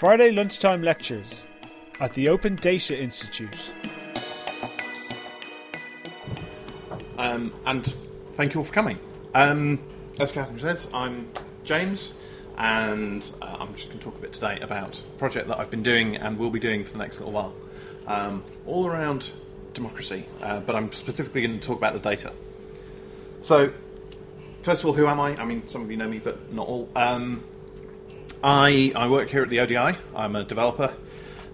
Friday lunchtime lectures at the Open Data Institute. Um, and thank you all for coming. Um, as Catherine says, I'm James, and uh, I'm just going to talk a bit today about a project that I've been doing and will be doing for the next little while, um, all around democracy, uh, but I'm specifically going to talk about the data. So, first of all, who am I? I mean, some of you know me, but not all. Um, I, I work here at the ODI. I'm a developer,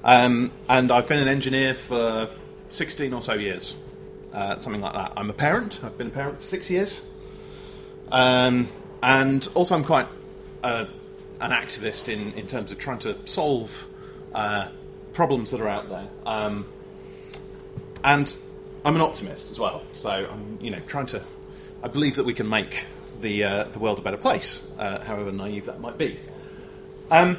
um, and I've been an engineer for 16 or so years, uh, something like that. I'm a parent. I've been a parent for six years, um, and also I'm quite uh, an activist in, in terms of trying to solve uh, problems that are out there. Um, and I'm an optimist as well, so I'm you know trying to. I believe that we can make the uh, the world a better place, uh, however naive that might be. Um,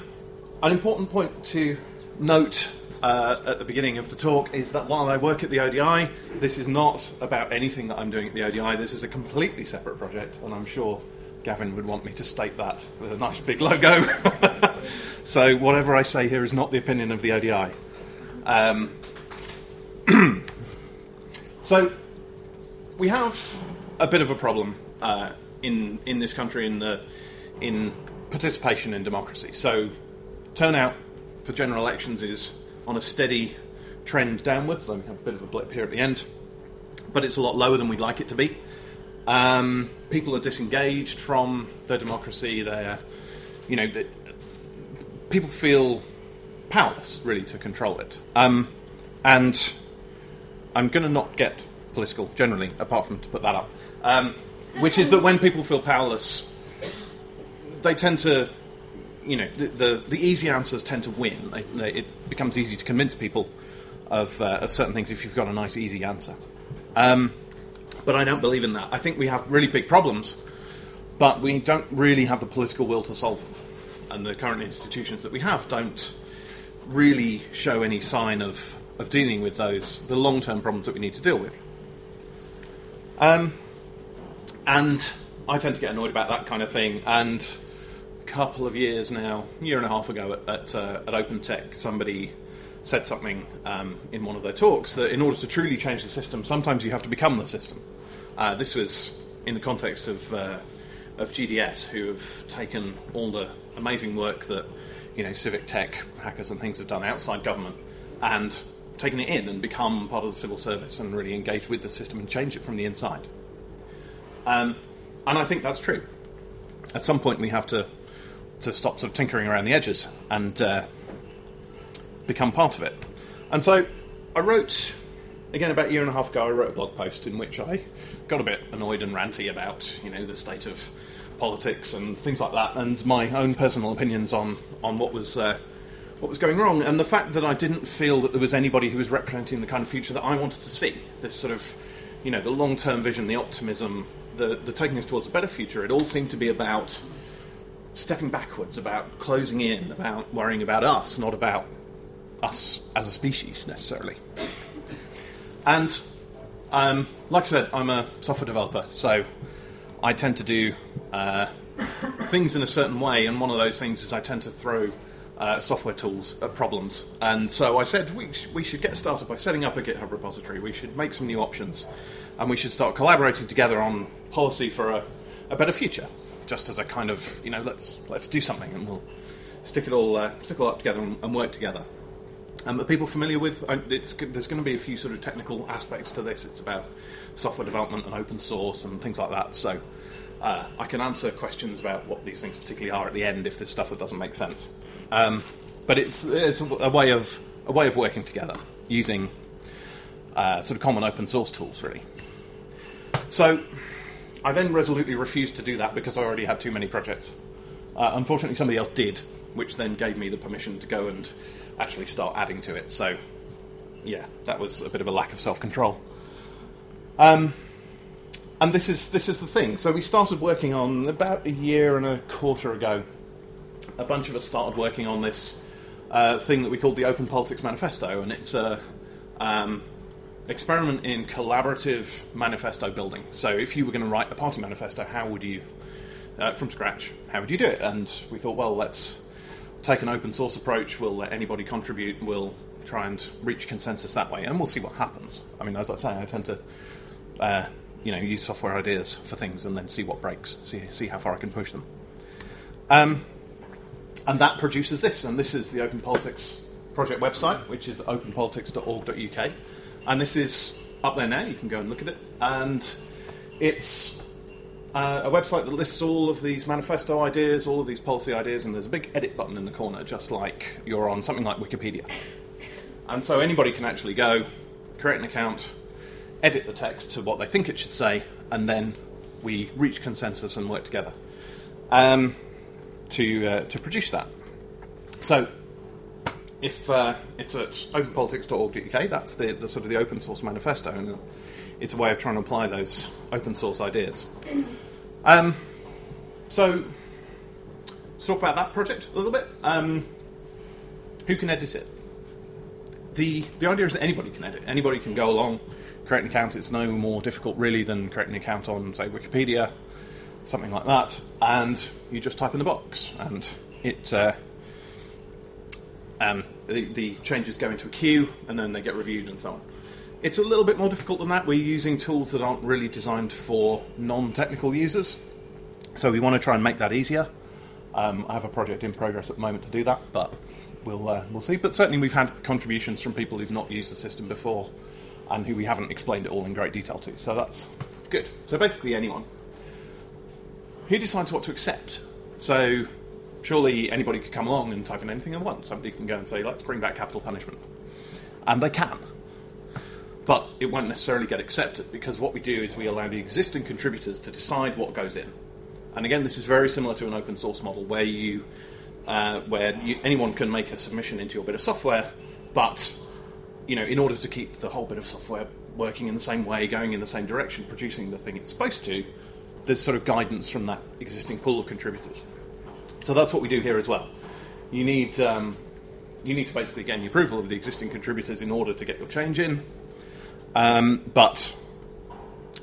an important point to note uh, at the beginning of the talk is that while I work at the ODI, this is not about anything that I'm doing at the ODI. This is a completely separate project, and I'm sure Gavin would want me to state that with a nice big logo. so whatever I say here is not the opinion of the ODI. Um, so we have a bit of a problem uh, in in this country in the in participation in democracy. So, turnout for general elections is on a steady trend downwards. Then we have a bit of a blip here at the end, but it's a lot lower than we'd like it to be. Um, people are disengaged from their democracy. They're, you know, they, people feel powerless really to control it. Um, and I'm going to not get political generally, apart from to put that up, um, which is that when people feel powerless, they tend to, you know, the, the, the easy answers tend to win. They, they, it becomes easy to convince people of, uh, of certain things if you've got a nice, easy answer. Um, but I don't believe in that. I think we have really big problems, but we don't really have the political will to solve them. And the current institutions that we have don't really show any sign of, of dealing with those, the long term problems that we need to deal with. Um, and I tend to get annoyed about that kind of thing. And couple of years now, year and a half ago at, at, uh, at Open Tech, somebody said something um, in one of their talks that in order to truly change the system, sometimes you have to become the system. Uh, this was in the context of, uh, of GDS, who have taken all the amazing work that you know civic tech hackers and things have done outside government and taken it in and become part of the civil service and really engage with the system and change it from the inside. Um, and I think that's true. At some point, we have to to stop sort of tinkering around the edges and uh, become part of it. And so I wrote, again, about a year and a half ago, I wrote a blog post in which I got a bit annoyed and ranty about, you know, the state of politics and things like that, and my own personal opinions on on what was. Uh, what was going wrong, and the fact that I didn't feel that there was anybody who was representing the kind of future that I wanted to see. This sort of, you know, the long term vision, the optimism, the, the taking us towards a better future. It all seemed to be about stepping backwards, about closing in, about worrying about us, not about us as a species necessarily. And um, like I said, I'm a software developer, so I tend to do uh, things in a certain way, and one of those things is I tend to throw uh, software tools at problems. And so I said we, sh- we should get started by setting up a GitHub repository. We should make some new options, and we should start collaborating together on policy for a, a better future just as a kind of you know let's let's do something and we'll stick it all uh, stick it all up together and, and work together. Um, are people familiar with? Uh, there's going to be a few sort of technical aspects to this. It's about software development and open source and things like that. So uh, I can answer questions about what these things particularly are at the end if there's stuff that doesn't make sense. Um, but it's it's a way of a way of working together using uh, sort of common open source tools, really. So I then resolutely refused to do that because I already had too many projects. Uh, unfortunately, somebody else did, which then gave me the permission to go and actually start adding to it. So, yeah, that was a bit of a lack of self control. Um, and this is this is the thing. So we started working on about a year and a quarter ago. A bunch of us started working on this uh, thing that we called the Open Politics Manifesto, and it's a um, experiment in collaborative manifesto building. So, if you were going to write a party manifesto, how would you, uh, from scratch, how would you do it? And we thought, well, let's take an open source approach. We'll let anybody contribute. We'll try and reach consensus that way, and we'll see what happens. I mean, as I say, I tend to, uh, you know, use software ideas for things and then see what breaks, see see how far I can push them. Um, and that produces this, and this is the Open Politics project website, which is openpolitics.org.uk, and this is up there now. You can go and look at it, and it's uh, a website that lists all of these manifesto ideas, all of these policy ideas, and there's a big edit button in the corner, just like you're on something like Wikipedia. And so anybody can actually go, create an account, edit the text to what they think it should say, and then we reach consensus and work together um, to uh, to produce that. So. If uh, it's at openpolitics.org.uk, that's the, the sort of the open source manifesto, and it's a way of trying to apply those open source ideas. Um, so, let's talk about that project a little bit. Um, who can edit it? The, the idea is that anybody can edit. Anybody can go along, create an account. It's no more difficult, really, than creating an account on, say, Wikipedia, something like that. And you just type in the box, and it uh, the, changes go into a queue, and then they get reviewed and so on. It's a little bit more difficult than that. We're using tools that aren't really designed for non technical users. So we want to try and make that easier. Um, I have a project in progress at the moment to do that, but we'll, uh, we'll see. But certainly we've had contributions from people who've not used the system before and who we haven't explained it all in great detail to. So that's good. So basically, anyone. Who decides what to accept? So surely anybody could come along and type in anything they want. Somebody can go and say, let's bring back capital punishment. And they can but it won't necessarily get accepted because what we do is we allow the existing contributors to decide what goes in. And again, this is very similar to an open source model where you, uh, where you, anyone can make a submission into your bit of software, but you know, in order to keep the whole bit of software working in the same way, going in the same direction, producing the thing it's supposed to, there's sort of guidance from that existing pool of contributors. So that's what we do here as well. You need um, you need to basically gain the approval of the existing contributors in order to get your change in. Um, but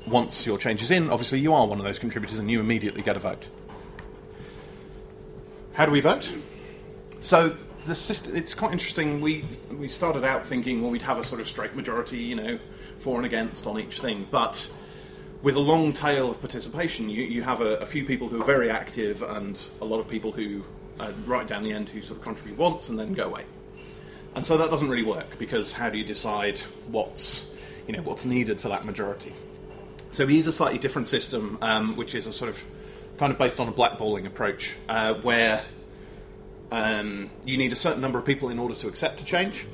once your change is in, obviously you are one of those contributors and you immediately get a vote. How do we vote? So the system, it's quite interesting. We we started out thinking, well, we'd have a sort of straight majority, you know, for and against on each thing, but with a long tail of participation, you, you have a, a few people who are very active and a lot of people who, uh, right down the end, who sort of contribute once and then go away. And so that doesn't really work because how do you decide what's you know what's needed for that majority. So we use a slightly different system, um, which is a sort of kind of based on a blackballing approach, uh, where um, you need a certain number of people in order to accept a change,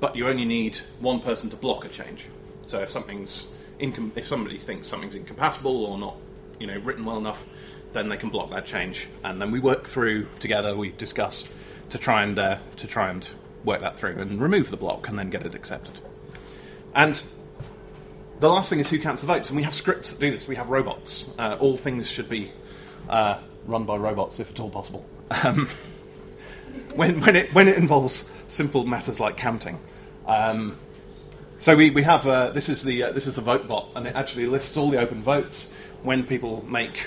but you only need one person to block a change. So if something's incom- if somebody thinks something's incompatible or not, you know, written well enough, then they can block that change, and then we work through together. We discuss to try and uh, to try and work that through and remove the block, and then get it accepted. And the last thing is who counts the votes, and we have scripts that do this. We have robots. Uh, all things should be uh, run by robots, if at all possible. Um, when, when, it, when it involves simple matters like counting. Um, so we, we have uh, this is the uh, this is the vote bot, and it actually lists all the open votes. When people make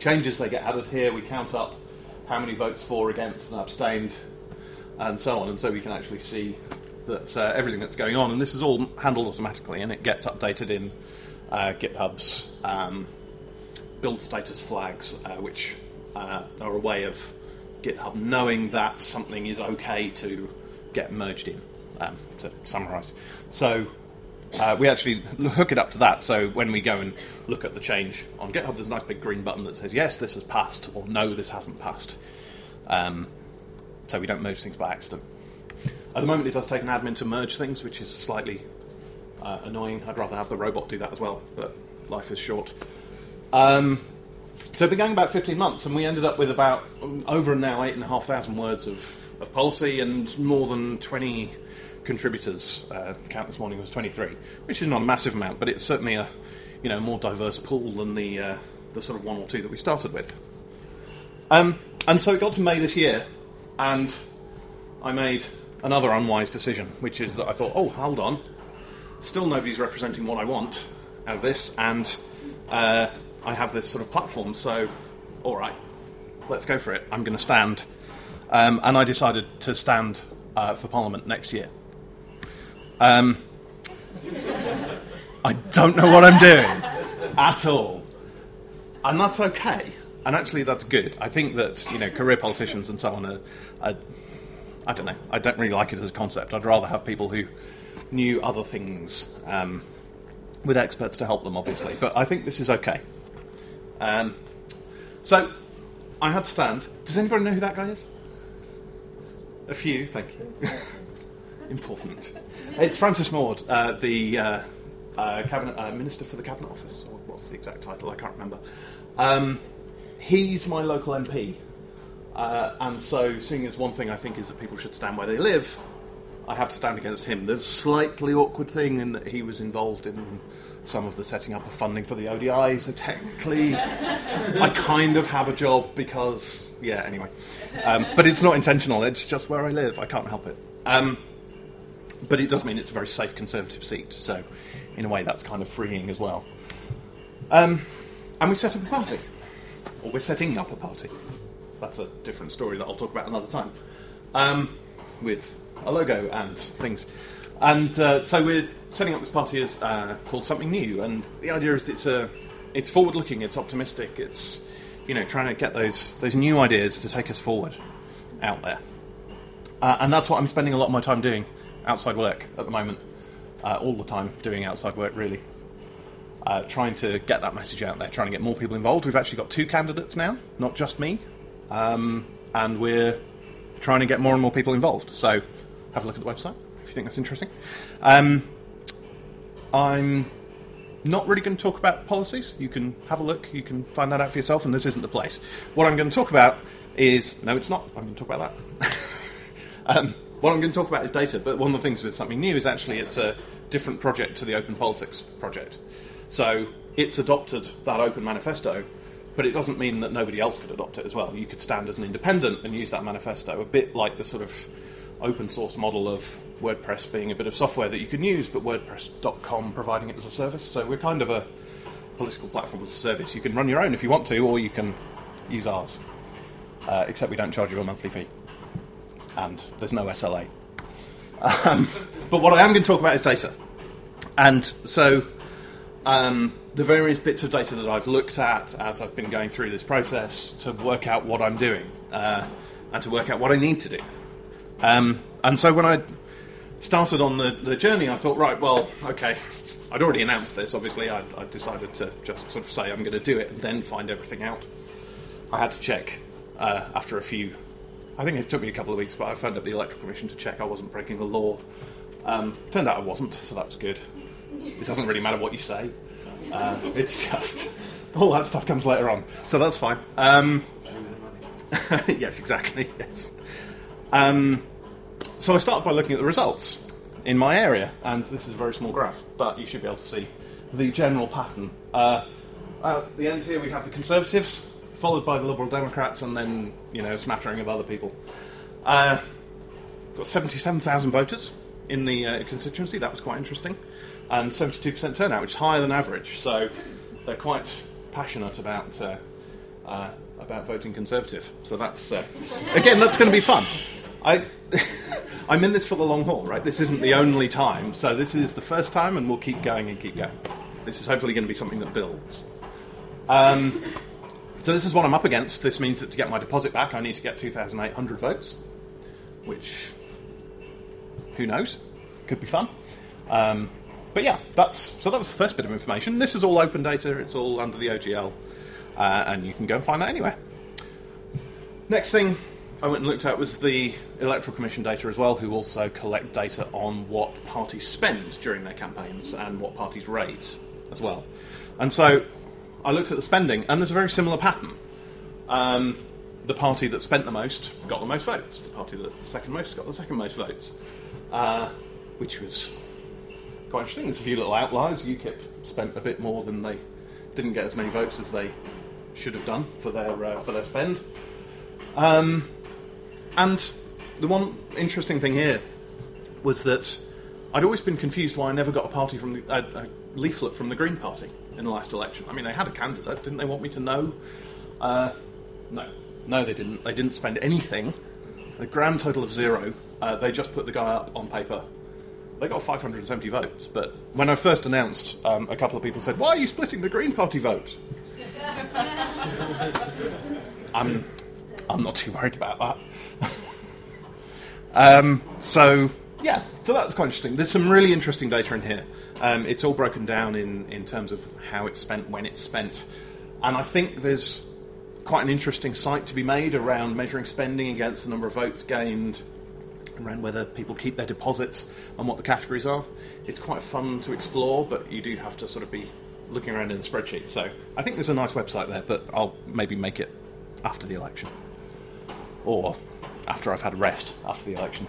changes, they get added here. We count up how many votes for, against, and abstained, and so on, and so we can actually see that uh, everything that's going on, and this is all handled automatically, and it gets updated in uh, GitHub's um, build status flags, uh, which uh, are a way of GitHub knowing that something is okay to get merged in. Um, to summarise, so uh, we actually hook it up to that. So when we go and look at the change on GitHub, there's a nice big green button that says yes, this has passed, or no, this hasn't passed. Um, so we don't merge things by accident. At the moment, it does take an admin to merge things, which is slightly uh, annoying. I'd rather have the robot do that as well, but life is short. Um, so we've been going about 15 months, and we ended up with about um, over now 8,500 words of, of policy and more than 20 contributors. Uh, count this morning was 23, which is not a massive amount, but it's certainly a you know more diverse pool than the uh, the sort of one or two that we started with. Um, and so it got to May this year, and I made another unwise decision, which is that I thought, oh, hold on, still nobody's representing what I want out of this, and uh, I have this sort of platform, so all right, let's go for it. I'm going to stand um, and I decided to stand uh, for Parliament next year. Um, I don't know what I'm doing at all, and that's okay. And actually, that's good. I think that you know, career politicians and so on are, are I don't know. I don't really like it as a concept. I'd rather have people who knew other things um, with experts to help them, obviously. But I think this is okay. Um, so I had to stand. Does anybody know who that guy is? A few, thank you. Important. It's Francis Maude, uh, the uh, uh, cabinet uh, minister for the cabinet office. Or what's the exact title? I can't remember. Um, he's my local MP, uh, and so seeing as one thing I think is that people should stand where they live, I have to stand against him. There's a slightly awkward thing in that he was involved in some of the setting up of funding for the ODI, so technically I kind of have a job because, yeah, anyway. Um, but it's not intentional, it's just where I live. I can't help it. Um, but it does mean it's a very safe Conservative seat, so in a way that's kind of freeing as well. Um, and we set up a party. Or we're setting up a party. That's a different story that I'll talk about another time. Um, with a logo and things. And uh, so we're setting up this party as uh, called something new, and the idea is it's a, it's forward-looking, it's optimistic, it's you know trying to get those those new ideas to take us forward out there, uh, and that's what I'm spending a lot of my time doing outside work at the moment, uh, all the time doing outside work really. Uh, trying to get that message out there, trying to get more people involved. We've actually got two candidates now, not just me, um, and we're trying to get more and more people involved. So have a look at the website if you think that's interesting. Um, I'm not really going to talk about policies. You can have a look, you can find that out for yourself, and this isn't the place. What I'm going to talk about is no, it's not. I'm going to talk about that. um, what I'm going to talk about is data, but one of the things with something new is actually it's a different project to the Open Politics project. So it's adopted that open manifesto, but it doesn't mean that nobody else could adopt it as well. You could stand as an independent and use that manifesto, a bit like the sort of open source model of WordPress being a bit of software that you can use, but WordPress.com providing it as a service. So we're kind of a political platform as a service. You can run your own if you want to, or you can use ours. Uh, except we don't charge you a monthly fee, and there's no SLA. Um, but what I am going to talk about is data, and so um, the various bits of data that I've looked at as I've been going through this process to work out what I'm doing uh, and to work out what I need to do. Um, and so when I started on the, the journey, I thought, right, well, okay, I'd already announced this, obviously. I, I decided to just sort of say I'm going to do it and then find everything out. I had to check uh, after a few, I think it took me a couple of weeks, but I phoned up the Electoral Commission to check I wasn't breaking the law. Um, turned out I wasn't, so that was good. It doesn't really matter what you say. Uh, it's just all that stuff comes later on, so that's fine. Um, yes, exactly. Yes. Um, so I started by looking at the results in my area, and this is a very small graph, but you should be able to see the general pattern. Uh, at the end here, we have the Conservatives, followed by the Liberal Democrats, and then you know a smattering of other people. Uh, got 77,000 voters in the uh, constituency. That was quite interesting, and 72% turnout, which is higher than average. So they're quite passionate about uh, uh, about voting Conservative. So that's uh, again, that's going to be fun. I. I'm in this for the long haul, right? This isn't the only time, so this is the first time, and we'll keep going and keep going. This is hopefully going to be something that builds. Um, so this is what I'm up against. This means that to get my deposit back, I need to get 2,800 votes, which who knows? Could be fun. Um, but yeah, that's so that was the first bit of information. This is all open data. It's all under the OGL, uh, and you can go and find that anywhere. Next thing I went and looked at was the Electoral Commission data as well, who also collect data on what parties spend during their campaigns and what parties raise as well. And so I looked at the spending, and there's a very similar pattern. Um, the party that spent the most got the most votes. The party that second most got the second most votes, uh, which was quite interesting. There's a few little outliers. UKIP spent a bit more than they didn't get as many votes as they should have done for their uh, for their spend. Um, and the one interesting thing here was that I'd always been confused why I never got a party from the, uh, a leaflet from the Green Party in the last election. I mean, they had a candidate, didn't they want me to know? Uh, no, no, they didn't. They didn't spend anything a grand total of zero. Uh, they just put the guy up on paper. They got 570 votes, but when I first announced, um, a couple of people said, "Why are you splitting the Green Party vote?" I'm, I'm not too worried about that. um, so yeah, so that's quite interesting. There's some really interesting data in here. Um, it's all broken down in, in terms of how it's spent, when it's spent, and I think there's quite an interesting site to be made around measuring spending against the number of votes gained, around whether people keep their deposits and what the categories are. It's quite fun to explore, but you do have to sort of be looking around in the spreadsheet. So I think there's a nice website there, but I'll maybe make it after the election or after I've had a rest after the election.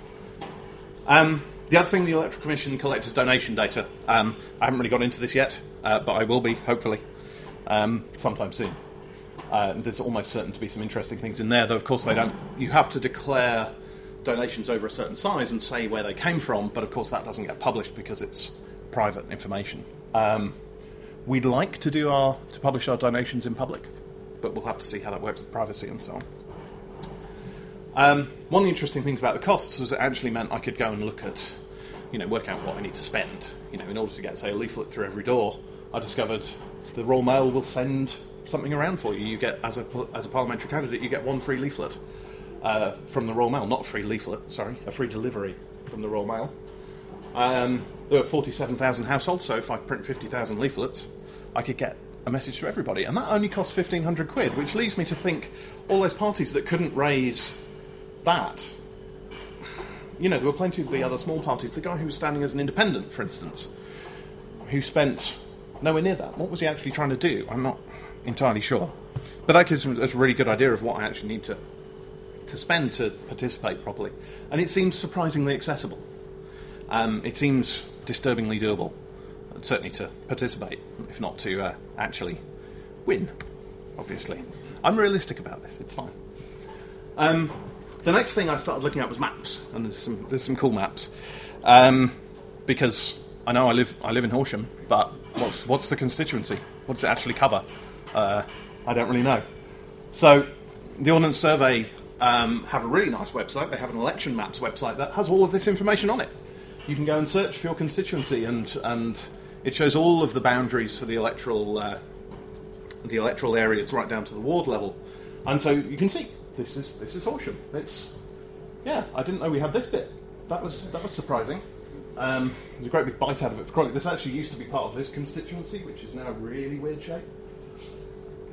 Um, the other thing, the Electoral Commission collects donation data. Um, I haven't really got into this yet, uh, but I will be, hopefully, um, sometime soon. Uh, there's almost certain to be some interesting things in there, though, of course, they don't. You have to declare donations over a certain size and say where they came from, but of course, that doesn't get published because it's private information. Um, we'd like to do our to publish our donations in public, but we'll have to see how that works with privacy and so on. Um, one of the interesting things about the costs was it actually meant I could go and look at, you know, work out what I need to spend. You know, in order to get, say, a leaflet through every door, I discovered the Royal Mail will send something around for you. You get, as a, as a parliamentary candidate, you get one free leaflet uh, from the Royal Mail. Not a free leaflet, sorry, a free delivery from the Royal Mail. Um, there are 47,000 households, so if I print 50,000 leaflets, I could get a message to everybody. And that only costs 1,500 quid, which leads me to think all those parties that couldn't raise that. You know, there were plenty of the other small parties. The guy who was standing as an independent, for instance, who spent nowhere near that. What was he actually trying to do? I'm not entirely sure. But that gives us a really good idea of what I actually need to, to spend to participate properly. And it seems surprisingly accessible. Um, it seems disturbingly doable, certainly to participate, if not to uh, actually win, obviously. I'm realistic about this, it's fine. Um, the next thing I started looking at was maps, and there's some there's some cool maps, um, because I know I live I live in Horsham, but what's what's the constituency? What does it actually cover? Uh, I don't really know. So the Ordnance Survey um, have a really nice website. They have an election maps website that has all of this information on it. You can go and search for your constituency, and and it shows all of the boundaries for the electoral uh, the electoral areas right down to the ward level, and so you can see this is this is Horsham. It's yeah, I didn't know we had this bit. That was that was surprising. Um, there's a great big bite out of it for Chronic. This actually used to be part of this constituency, which is now a really weird shape.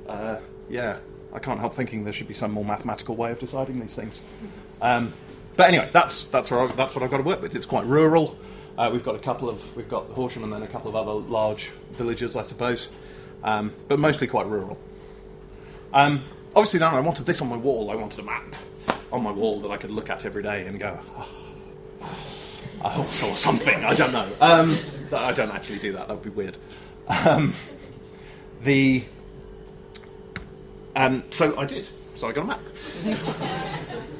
Uh, yeah, I can't help thinking there should be some more mathematical way of deciding these things. Um, but anyway, that's that's where I, that's what I've got to work with. It's quite rural. Uh, we've got a couple of we've got Horsham and then a couple of other large villages, I suppose, um, but mostly quite rural. Um, obviously, then I wanted this on my wall. I wanted a map on my wall that I could look at every day and go, oh, I saw something. I don't know. Um, I don't actually do that. That would be weird. Um, the um, so I did. So I got a map.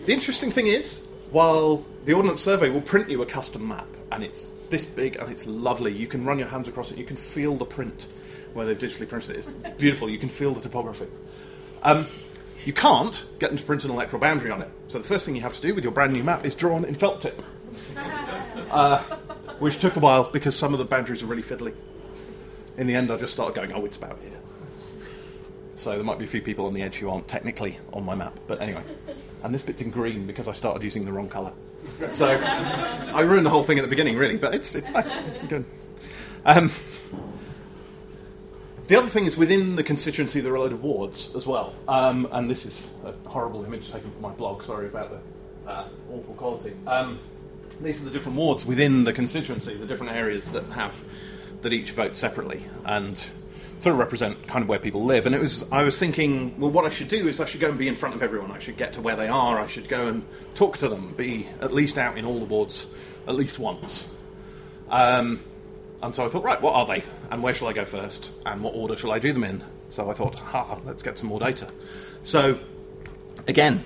the interesting thing is, while the Ordnance Survey will print you a custom map, and it's this big and it's lovely, you can run your hands across it. You can feel the print where they've digitally printed it. It's beautiful. You can feel the topography. Um, you can't get them to print an electoral boundary on it. So the first thing you have to do with your brand new map is draw one in felt tip, uh, which took a while because some of the boundaries are really fiddly. In the end, I just started going, oh, it's about here. So there might be a few people on the edge who aren't technically on my map, but anyway. And this bit's in green because I started using the wrong colour. So I ruined the whole thing at the beginning, really, but it's it's nice. Good. Um, the other thing is within the constituency there are a load of wards as well, um, and this is a horrible image taken from my blog. Sorry about the uh, awful quality. Um, these are the different wards within the constituency, the different areas that have that each vote separately and sort of represent kind of where people live. And it was I was thinking, well, what I should do is I should go and be in front of everyone. I should get to where they are. I should go and talk to them. Be at least out in all the wards at least once. Um, and so I thought, right, what are they? And where shall I go first? And what order shall I do them in? So I thought, ha, let's get some more data. So, again,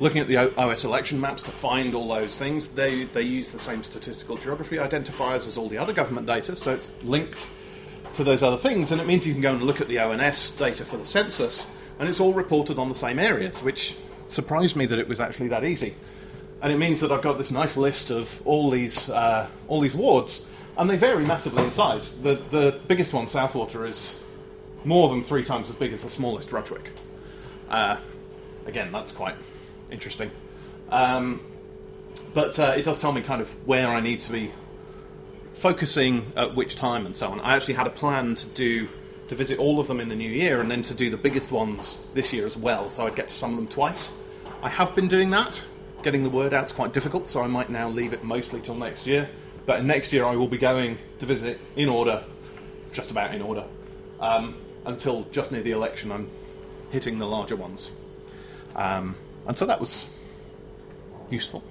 looking at the OS election maps to find all those things, they, they use the same statistical geography identifiers as all the other government data, so it's linked to those other things, and it means you can go and look at the ONS data for the census, and it's all reported on the same areas, which surprised me that it was actually that easy. and it means that I've got this nice list of all these uh, all these wards, and they vary massively in size. The the biggest one, Southwater, is more than three times as big as the smallest, Rudgwick. Uh, again, that's quite interesting. Um, but uh, it does tell me kind of where I need to be focusing at which time and so on. I actually had a plan to do to visit all of them in the new year and then to do the biggest ones this year as well, so I'd get to some of them twice. I have been doing that. Getting the word out is quite difficult, so I might now leave it mostly till next year. But next year I will be going to visit in order, just about in order, um, until just near the election I'm hitting the larger ones. Um, and so that was useful.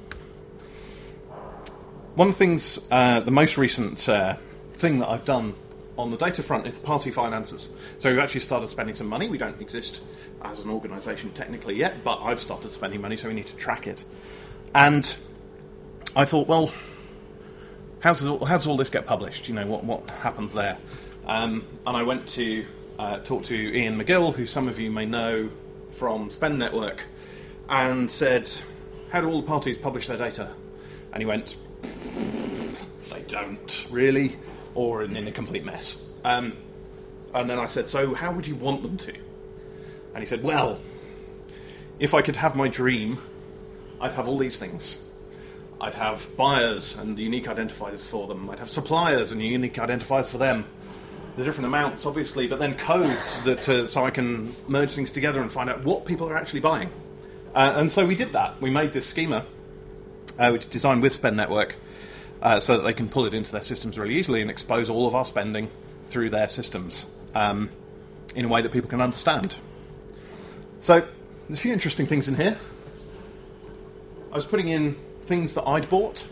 One of the things, uh, the most recent uh, thing that I've done on the data front is party finances. So we've actually started spending some money. We don't exist as an organisation technically yet, but I've started spending money, so we need to track it. And I thought, well, how does all, how does all this get published? You know, what, what happens there? Um, and I went to uh, talk to Ian Makgill, who some of you may know from Spend Network, and said, how do all the parties publish their data? And he went, they don't really, or in, in a complete mess. Um, and then I said, so how would you want them to? And he said, well, if I could have my dream, I'd have all these things. I'd have buyers and unique identifiers for them. I'd have suppliers and unique identifiers for them. The different amounts, obviously, but then codes that uh, so I can merge things together and find out what people are actually buying. Uh, and so we did that. We made this schema, uh, which is designed with Spend Network, uh, so that they can pull it into their systems really easily and expose all of our spending through their systems um, in a way that people can understand. So there's a few interesting things in here. I was putting in things that I'd bought,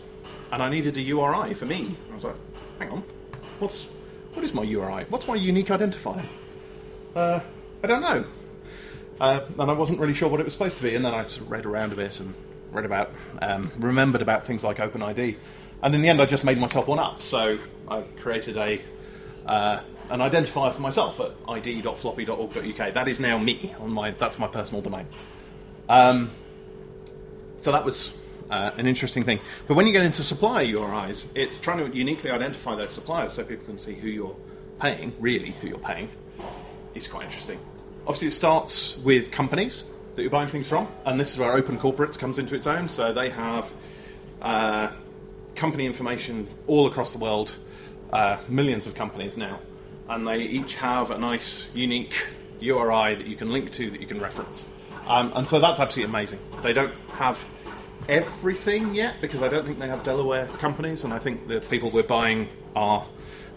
and I needed a URI for me. I was like, hang on, what's what is my URI? What's my unique identifier? Uh, I don't know. Uh, and I wasn't really sure what it was supposed to be. And then I sort of read around a bit and read about, um, remembered about things like OpenID. And in the end, I just made myself one up. So I created a uh, an identifier for myself at id.floppy.org.uk. That is now me on my. That's my personal domain. Um, so that was uh, an interesting thing. But when you get into supplier URIs, it's trying to uniquely identify those suppliers so people can see who you're paying, really who you're paying. It's quite interesting. Obviously, it starts with companies that you're buying things from, and this is where Open Corporates comes into its own. So they have uh, company information all across the world, uh, millions of companies now, and they each have a nice, unique URI that you can link to that you can reference. Um, and so that's absolutely amazing. They don't have everything yet because I don't think they have Delaware companies, and I think the people we're buying our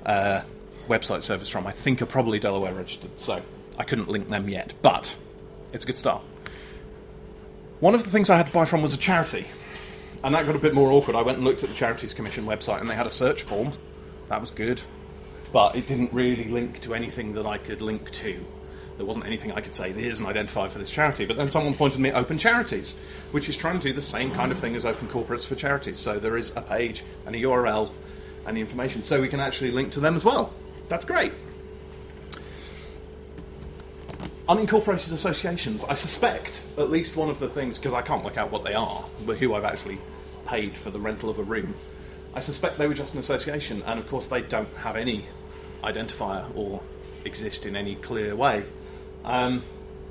uh, website service from, I think, are probably Delaware registered. So I couldn't link them yet, but it's a good start. One of the things I had to buy from was a charity, and that got a bit more awkward. I went and looked at the Charities Commission website, and they had a search form. That was good, but it didn't really link to anything that I could link to. There wasn't anything I could say, here's an identifier for this charity. But then someone pointed me at Open Charities, which is trying to do the same kind of thing as Open Corporates for Charities. So there is a page and a URL and the information, so we can actually link to them as well. That's great. Unincorporated associations, I suspect at least one of the things, because I can't work out what they are, but who I've actually paid for the rental of a room, I suspect they were just an association, and of course they don't have any identifier or exist in any clear way. Um,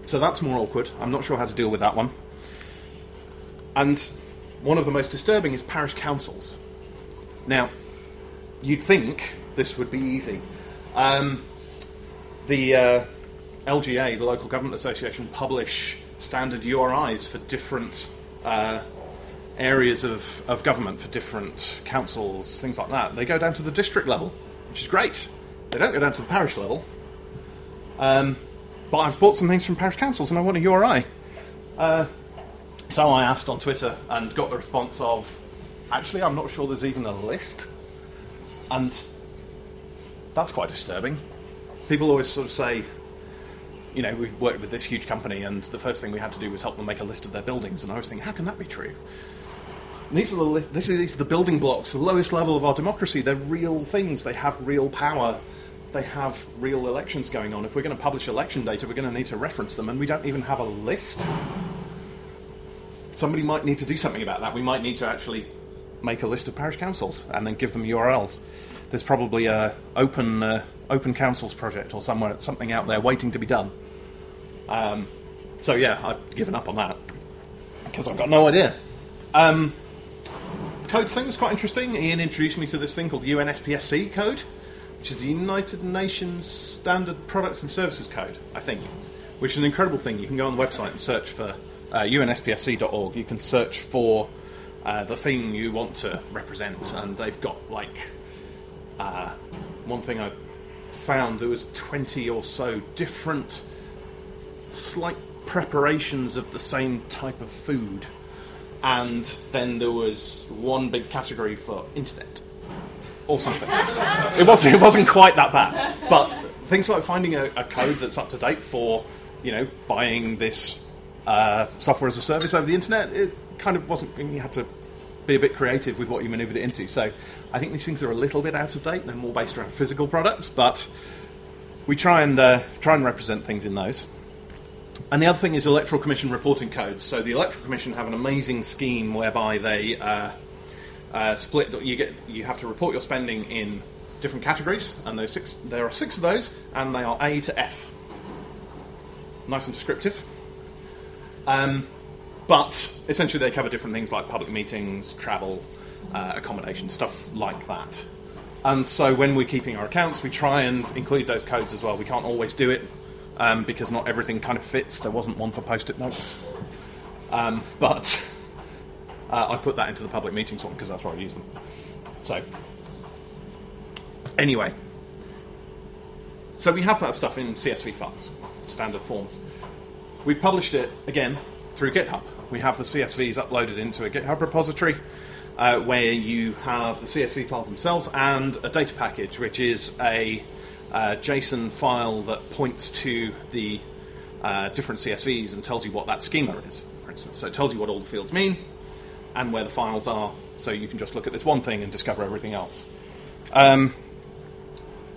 so that's more awkward. I'm not sure how to deal with that one. And one of the most disturbing is parish councils. Now, you'd think this would be easy. Um, the uh, LGA, the Local Government Association, publish standard URIs for different uh, areas of, of government, for different councils, things like that. They go down to the district level, which is great. They don't go down to the parish level. Um, but I've bought some things from parish councils and I want a URI. Uh, so I asked on Twitter and got the response of, actually, I'm not sure there's even a list. And that's quite disturbing. People always sort of say, you know, we've worked with this huge company, and the first thing we had to do was help them make a list of their buildings. And I was thinking, how can that be true? These are the li- this is, these are the building blocks, the lowest level of our democracy. They're real things. They have real power. They have real elections going on. If we're going to publish election data, we're going to need to reference them, and we don't even have a list. somebody might need to do something about that. We might need to actually make a list of parish councils and then give them URLs. There's probably a open uh, open councils project or somewhere something out there waiting to be done. Um, so yeah, I've given up on that because I've got no idea. Um, code thing was quite interesting. Ian introduced me to this thing called UNSPSC code, which is the United Nations Standard Products and Services Code, I think, which is an incredible thing. You can go on the website and search for uh, unspsc.org. You can search for uh, the thing you want to represent, and they've got like uh, one thing I found there was 20 or so different slight preparations of the same type of food and then there was one big category for internet or something. it wasn't it wasn't quite that bad, but things like finding a, a code that's up to date for you know buying this uh, software as a service over the internet it kind of wasn't. You had to be a bit creative with what you maneuvered it into. So I think these things are a little bit out of date. They're more based around physical products, but we try and uh, try and represent things in those. And the other thing is Electoral Commission reporting codes. So the Electoral Commission have an amazing scheme whereby they uh, uh, split. You get you have to report your spending in different categories, and those six there are six of those, and they are A to F. Nice and descriptive. Um, but essentially, they cover different things like public meetings, travel, uh, accommodation, stuff like that. And so when we're keeping our accounts, we try and include those codes as well. We can't always do it um, because not everything kind of fits. There wasn't one for post-it notes, um, but uh, I put that into the public meetings one because that's where I use them. So anyway, so we have that stuff in CSV files, standard forms. We've published it again through GitHub. We have the CSVs uploaded into a GitHub repository. Uh, where you have the CSV files themselves and a data package, which is a uh, JSON file that points to the uh, different CSVs and tells you what that schema is, for instance. So it tells you what all the fields mean and where the files are, so you can just look at this one thing and discover everything else. Um,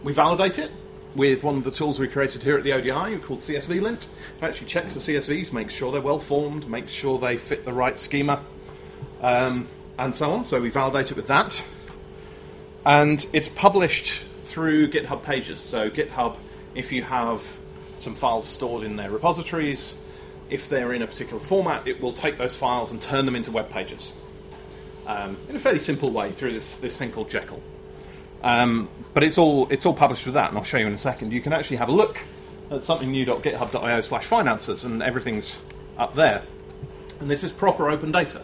we validate it with one of the tools we created here at the ODI called CSV Lint. It actually checks the CSVs, makes sure they're well formed, makes sure they fit the right schema. Um, and so on. So we validate it with that. And it's published through GitHub pages. So GitHub, if you have some files stored in their repositories, if they're in a particular format, it will take those files and turn them into web pages um, in a fairly simple way through this, this thing called Jekyll. Um, but it's all it's all published with that, and I'll show you in a second. You can actually have a look at somethingnew.github.io slash finances, and everything's up there. And this is proper open data.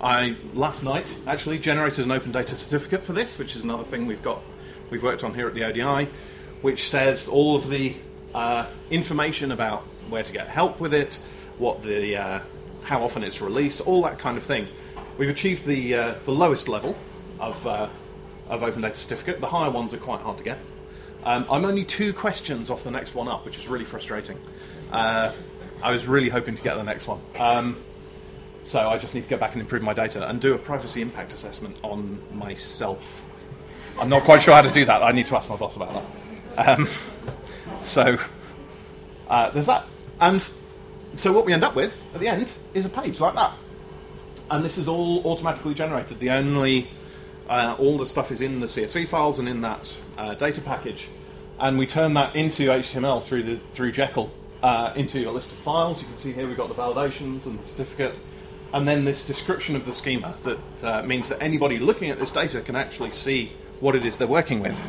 I last night actually generated an open data certificate for this, which is another thing we've got we've worked on here at the ODI, which says all of the uh, information about where to get help with it, what the uh, how often it's released, all that kind of thing. We've achieved the uh, the lowest level of uh, of open data certificate. The higher ones are quite hard to get. Um, I'm only two questions off the next one up, which is really frustrating. Uh, I was really hoping to get the next one. Um, so I just need to go back and improve my data and do a privacy impact assessment on myself. I'm not quite sure how to do that. I need to ask my boss about that. Um, so uh, there's that. And so what we end up with at the end is a page like that. And this is all automatically generated. The only uh, all the stuff is in the CSV files and in that uh, data package, and we turn that into HTML through the through Jekyll uh, into a list of files. You can see here we've got the validations and the certificate, and then this description of the schema that uh, means that anybody looking at this data can actually see what it is they're working with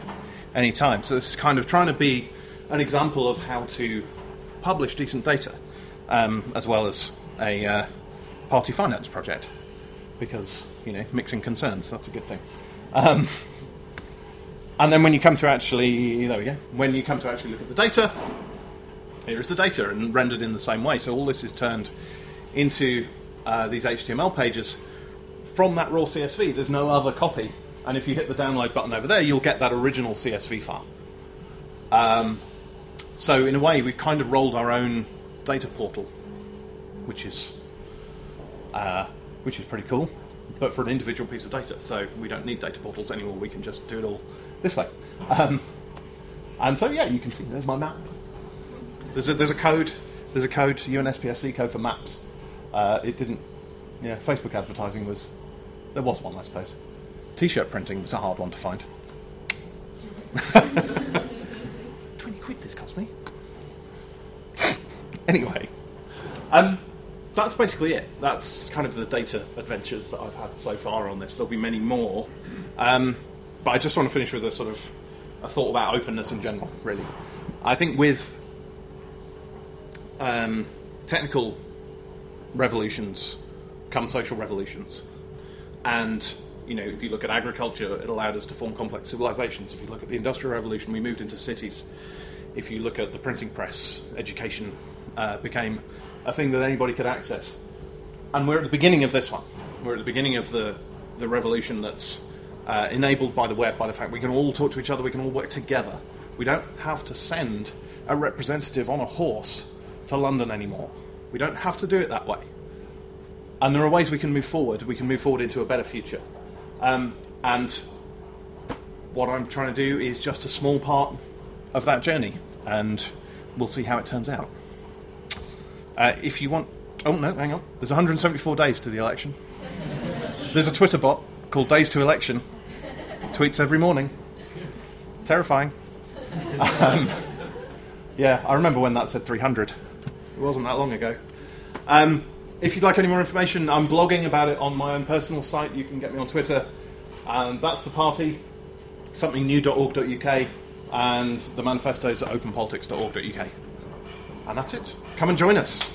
anytime. So this is kind of trying to be an example of how to publish decent data, um, as well as a uh, party finance project, because you know mixing concerns that's a good thing. Um, and then when you come to actually, there we go. When you come to actually look at the data, here is the data and rendered in the same way. So all this is turned into uh, these HTML pages from that raw CSV. There's no other copy. And if you hit the download button over there, you'll get that original CSV file. Um, so in a way, we've kind of rolled our own data portal, which is uh, which is pretty cool. But for an individual piece of data, so we don't need data portals anymore. We can just do it all this way. Um, and so yeah, you can see there's my map. There's a, there's a code. There's a code UNSPSC code for maps. Uh, it didn't Yeah, Facebook advertising was. There was one, I suppose. T shirt printing was a hard one to find. anyway, um, that's basically it. That's kind of the data adventures that I've had so far on this. There'll be many more. Um, but I just want to finish with a sort of a thought about openness in general, really. I think with um, technical revolutions come social revolutions. And, you know, if you look at agriculture, it allowed us to form complex civilizations. If you look at the Industrial Revolution, we moved into cities. If you look at the printing press, education uh, became a thing that anybody could access. And we're at the beginning of this one. We're at the beginning of the, the revolution that's uh, enabled by the web, by the fact we can all talk to each other, we can all work together. We don't have to send a representative on a horse to London anymore. We don't have to do it that way. And there are ways we can move forward. We can move forward into a better future. Um, and what I'm trying to do is just a small part of that journey, and we'll see how it turns out. Uh, if you want, oh no, hang on. There's 174 days to the election. There's a Twitter bot called Days to Election. Tweets every morning. Terrifying. Um, yeah, I remember when that said 300. It wasn't that long ago. Um, if you'd like any more information, I'm blogging about it on my own personal site. You can get me on Twitter. And that's the party, somethingnew.org.uk, and the manifestos at openpolitics.org.uk. And that's it. Come and join us.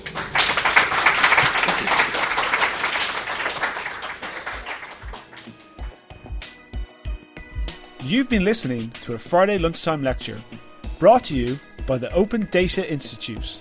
You've been listening to a Friday lunchtime lecture brought to you by the Open Data Institute.